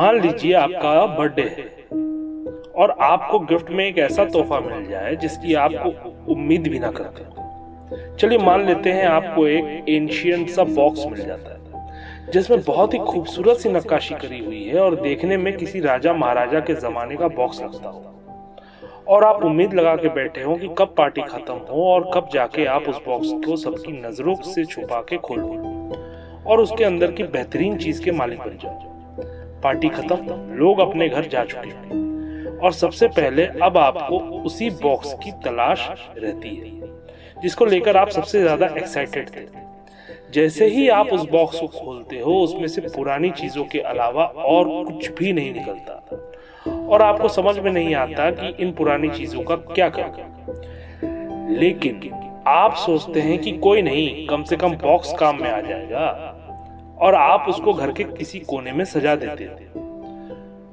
मान लीजिए आपका बर्थडे है और आपको गिफ्ट में एक ऐसा तोहफा मिल जाए जिसकी आपको उम्मीद भी ना करते चलिए मान लेते हैं आपको एक एंशियंट सा बॉक्स मिल जाता है, जिसमें बहुत ही खूबसूरत सी नक्काशी करी हुई है और देखने में किसी राजा महाराजा के जमाने का बॉक्स लगता हो। और आप उम्मीद लगा के बैठे हो कि कब पार्टी खत्म हो और कब जाके आप उस बॉक्स को सबकी नज़रों से छुपा के खोलो और उसके अंदर की बेहतरीन चीज़ के मालिक बन जाओ। पार्टी खत्म, लोग अपने घर जा चुके और सबसे पहले अब आपको उसी बॉक्स की तलाश रहती है, जिसको लेकर आप सबसे ज़्यादा एक्साइटेड थे। जैसे ही आप उस बॉक्स को खोलते हो, उसमें से पुरानी चीज़ों के अलावा और कुछ भी नहीं निकलता। और आपको समझ में नहीं आता कि इन पुरानी चीज़ों का क्या करें लेकिन आप सोचते हैं कि कोई नहीं, कम से कम बॉक्स काम में आ जाएगा। और आप उसको घर के किसी कोने में सजा देते थे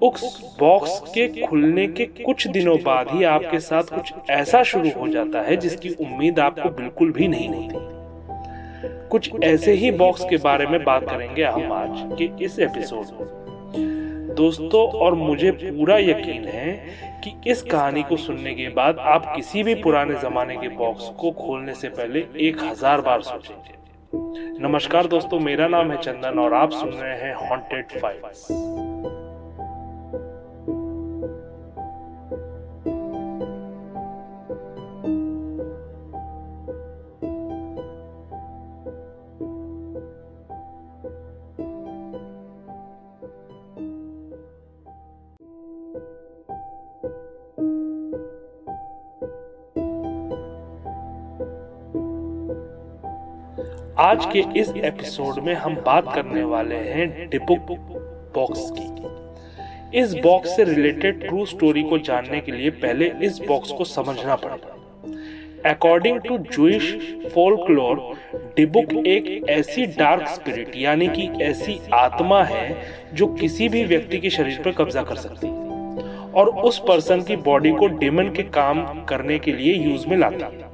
उस बॉक्स के खुलने के कुछ दिनों बाद ही आपके साथ कुछ ऐसा शुरू हो जाता है जिसकी उम्मीद आपको बिल्कुल भी नहीं थी कुछ ऐसे ही बॉक्स के बारे में बात करेंगे हम आज के इस एपिसोड में। दोस्तों, और मुझे पूरा यकीन है कि इस कहानी को सुनने के बाद आप किसी भी पुराने जमाने के बॉक्स को खोलने से पहले एक हज़ार बार सोचेंगे। नमस्कार दोस्तों मेरा नाम है चंदन और आप सुन रहे हैं हॉन्टेड फाइल्स आज के इस एपिसोड में हम बात करने वाले हैं डिबुक बॉक्स की। इस बॉक्स से रिलेटेड ट्रू स्टोरी को जानने के लिए पहले इस बॉक्स को समझना पड़ेगा। According to Jewish folklore dybbuk एक ऐसी डार्क स्पिरिट यानी कि ऐसी आत्मा है जो किसी भी व्यक्ति के शरीर पर कब्जा कर सकती है और उस पर्सन की बॉडी को डिमन के काम करने के लिए यूज़ में लाता है।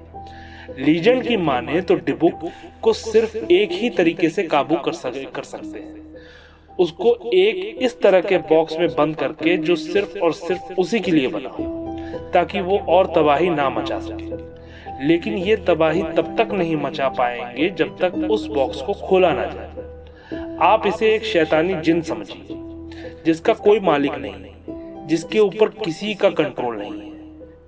लीजेंड की माने तो डिबुक को सिर्फ़ एक ही तरीके से काबू कर कर सकते हैं। उसको एक इस तरह के बॉक्स में बंद करके जो सिर्फ़ और सिर्फ़ उसी के लिए बना हो, ताकि वो और तबाही ना मचा सके। लेकिन ये तबाही तब तक नहीं मचा पाएँगे जब तक उस बॉक्स को खोला ना जाए। आप इसे एक शैतानी जिन समझिए, जिसका कोई मालिक नहीं, जिसके ऊपर किसी का कंट्रोल नहीं है,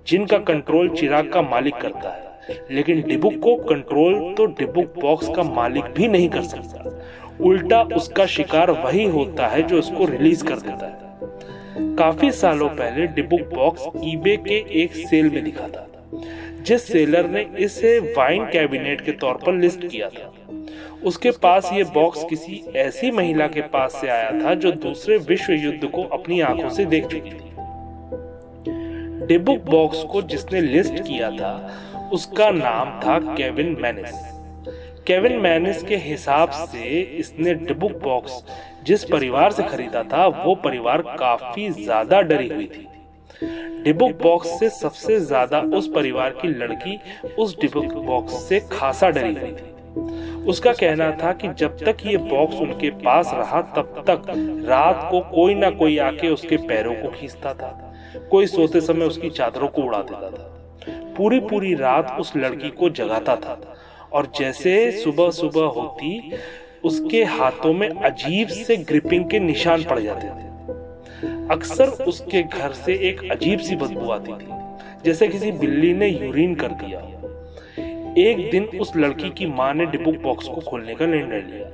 जिनका कंट्रोल चिराग का मालिक करता है। लेकिन डिबुक को कंट्रोल तो डिबुक बॉक्स का मालिक भी नहीं कर सकता। उल्टा उसका शिकार वही होता है जो उसको रिलीज़ कर देता है। काफ़ी सालों पहले डिबुक बॉक्स ईबे के एक सेल में दिखा था, जिस सेलर ने इसे वाइन कैबिनेट के तौर पर लिस्ट किया था। उसके पास ये बॉक्स किसी ऐसी महिला के पास से आया था जो दूसरे विश्व युद्ध को अपनी आँखों से देख चुकी थी। डिबुक बॉक्स को जिसने लिस्ट किया था उसका नाम था केविन मैनिस केविन मैनिस के हिसाब से इसने डिबुक बॉक्स जिस परिवार से खरीदा था, वो परिवार काफ़ी ज़्यादा डरी हुई थी। डिबुक बॉक्स से सबसे ज़्यादा उस परिवार की लड़की उस डिबुक बॉक्स से खासा डरी हुई थी। उसका कहना था कि जब तक ये बॉक्स उनके पास रहा, तब तक रात को कोई ना कोई आके उसके पैरों को खींचता था। कोई सोते समय उसकी चादरों को उड़ा देता था। पूरी पूरी रात उस लड़की को जगाता था। और जैसे सुबह सुबह होती, उसके हाथों में अजीब से ग्रिपिंग के निशान पड़ जाते थे। अक्सर उसके घर से एक अजीब सी बदबू आती थी, जैसे किसी बिल्ली ने यूरिन कर दिया। एक दिन उस लड़की की माँ ने डिबुक बॉक्स को खोलने का निर्णय लिया।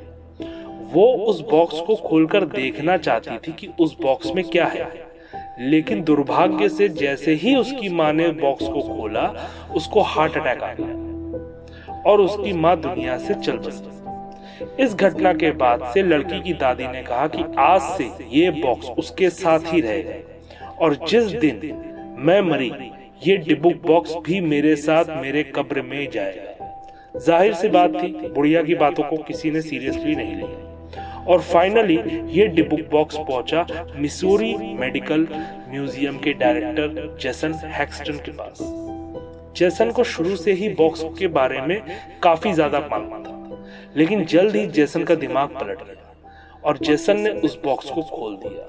वो उस बॉक्स को खोलकर देखना चाहती थी कि उस बॉक्स में क्या है। लेकिन दुर्भाग्य से जैसे ही उसकी माँ ने बॉक्स को खोला, उसको हार्ट अटैक आ गया और उसकी माँ दुनिया से चल बसी इस घटना के बाद से लड़की की दादी ने कहा कि आज से ये बॉक्स उसके साथ ही रहेगा और जिस दिन मैं मरी, ये डिबुक बॉक्स भी मेरे साथ मेरे कब्र में जाएगा। ज़ाहिर सी बात थी, बुढ़िया की बातों को किसी ने सीरियसली नहीं लिया। और फाइनली ये डिबुक बॉक्स पहुँचा मिसूरी मेडिकल म्यूज़ियम के डायरेक्टर जेसन हैक्सटन के पास। जेसन को शुरू से ही बॉक्स के बारे में काफ़ी ज़्यादा मालूम था, लेकिन जल्द ही जेसन का दिमाग पलट गया और जेसन ने उस बॉक्स को खोल दिया।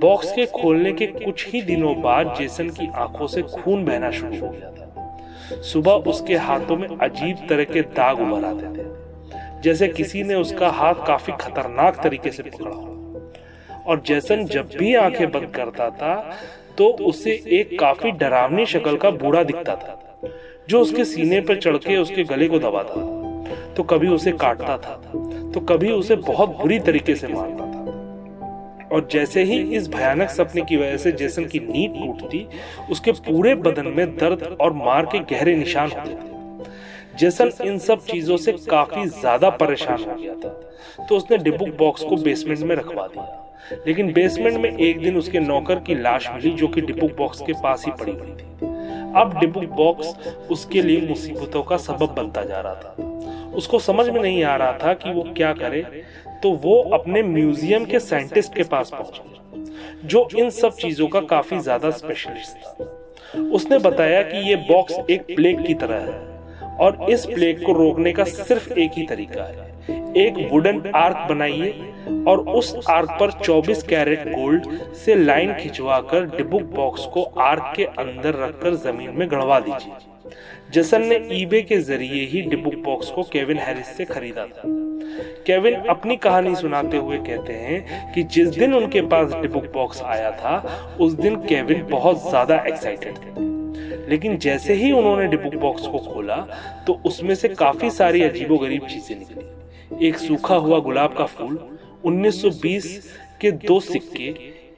बॉक्स के खोलने के कुछ ही दिनों बाद जेसन की आँखों से खून बहना शुरू हो गया था। सुबह उसके हाथों में अजीब तरह के दाग उभर आते थे। जैसे किसी ने उसका हाथ काफ़ी खतरनाक तरीके से पकड़ा हो। और जैसन जब भी आँखें बंद करता था तो उसे एक काफ़ी डरावनी शक्ल का बूढ़ा दिखता था, जो उसके सीने पर चढ़ के उसके गले को दबाता था। तो कभी उसे काटता था तो कभी उसे बहुत बुरी तरीके से मारता था। और जैसे ही इस भयानक सपने की वजह से जैसन की नींद टूटती, उसके पूरे बदन में दर्द और मार के गहरे निशान होते थे जैसन इन सब चीज़ों से काफ़ी ज़्यादा परेशान हो गया था। तो उसने डिबुक बॉक्स को बेसमेंट में रखवा दिया। लेकिन बेसमेंट में एक दिन उसके नौकर की लाश मिली जो कि डिबुक बॉक्स के पास ही पड़ी हुई थी। अब डिबुक बॉक्स उसके लिए मुसीबतों का सबब बनता जा रहा था। उसको समझ में नहीं आ रहा था कि वो क्या करे तो वो अपने म्यूज़ियम के साइंटिस्ट के पास पहुँच जो इन सब चीज़ों का काफ़ी ज़्यादा स्पेशलिस्ट था। उसने बताया कि ये बॉक्स एक प्लेग की तरह है। और इस प्लेग को रोकने का सिर्फ़ एक ही तरीका है। एक वुडन आर्क बनाइए और उस आर्क पर 24 कैरेट गोल्ड से लाइन खिंचवाकर डिबुक बॉक्स को आर्क के अंदर रखकर ज़मीन में गड़वा दीजिए। जसन ने ईबे के ज़रिए ही डिबुक बॉक्स को केविन हैरिस से खरीदा था। केविन अपनी कहानी सुनाते हुए कहते हैं कि जिस दिन उनके पास डिबुक बॉक्स आया था, उस दिन केविन बहुत ज़्यादा एक्साइटेड थे। लेकिन जैसे ही उन्होंने डिबुक बॉक्स को खोला तो उसमें से काफ़ी सारी अजीबो गरीब चीज़ें निकली। एक सूखा हुआ गुलाब का फूल 1920 के दो सिक्के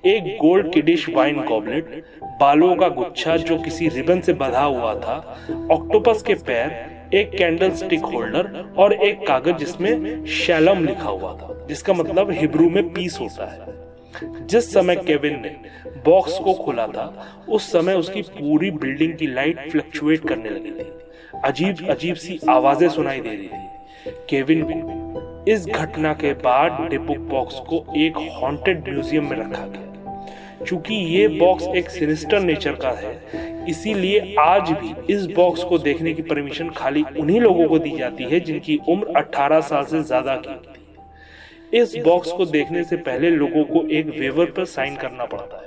एक गोल्ड किडिश वाइन गॉबलेट बालों का गुच्छा जो किसी रिबन से बंधा हुआ था ऑक्टोपस के पैर एक कैंडल स्टिक होल्डर और एक कागज़ जिसमें शैलम लिखा हुआ था जिसका मतलब हिब्रू में पीस होता है। जिस समय केविन ने बॉक्स को खोला था, उस समय उसकी पूरी बिल्डिंग की लाइट फ्लक्चुएट करने लगी थी। अजीब अजीब सी आवाज़ें सुनाई दे रही थी। केविन इस घटना के बाद डिबुक बॉक्स को एक हॉन्टेड म्यूज़ियम में रखा गया। चूँकि ये बॉक्स एक सिनिस्टर नेचर का है, इसीलिए आज भी इस बॉक्स को देखने की परमिशन खाली उन्हीं लोगों को दी जाती है जिनकी उम्र 18 साल से ज़्यादा की। इस बॉक्स को देखने से पहले लोगों को एक वेवर पर साइन करना पड़ता है।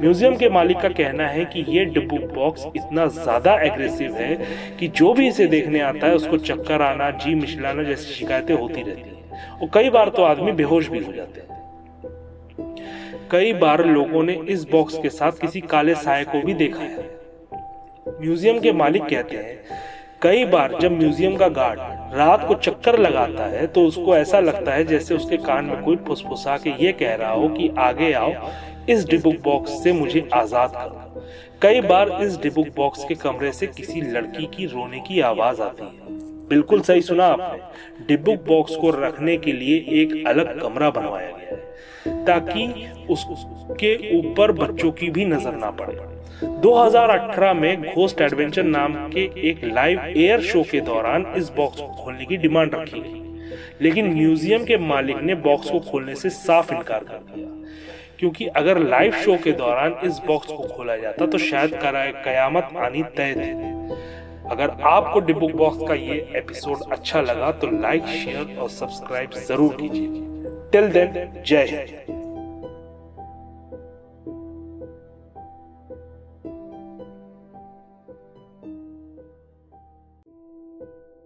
म्यूज़ियम के मालिक का कहना है कि ये डिब्बू बॉक्स इतना ज़्यादा एग्रेसिव है कि जो भी इसे देखने आता है, उसको चक्कर आना, जी मिचलाना जैसी शिकायतें होती रहती है। और कई बार तो आदमी बेहोश भी हो जाते हैं। कई बार लोगों ने इस बॉक्स के साथ किसी काले साय को भी देखा है। म्यूज़ियम के मालिक कहते हैं, कई बार जब म्यूज़ियम का गार्ड रात को चक्कर लगाता है तो उसको ऐसा लगता है जैसे उसके कान में कोई फुसफुसा के ये कह रहा हो कि आगे आओ, इस डिबुक बॉक्स से मुझे आज़ाद करो। कई बार इस डिबुक बॉक्स के कमरे से किसी लड़की की रोने की आवाज़ आती है। बिल्कुल सही सुना आपने, डिबुक बॉक्स को रखने के लिए एक अलग कमरा बनवाया गया है। ताकि उसके ऊपर बच्चों की भी नज़र ना पड़े। 2018 में घोस्ट एडवेंचर नाम के एक लाइव एयर शो के दौरान इस बॉक्स को खोलने की डिमांड रखी गई। लेकिन म्यूज़ियम के मालिक ने बॉक्स को खोलने से साफ़ इनकार कर दिया। क्योंकि अगर लाइव शो के दौरान इस बॉक्स को खोला जाता तो शायद कयामत आनी तय थी। अगर आपको डिबुक बॉक्स का ये एपिसोड अच्छा लगा तो लाइक शेयर और सब्सक्राइब ज़रूर कीजिए। टिल देन जय हिंद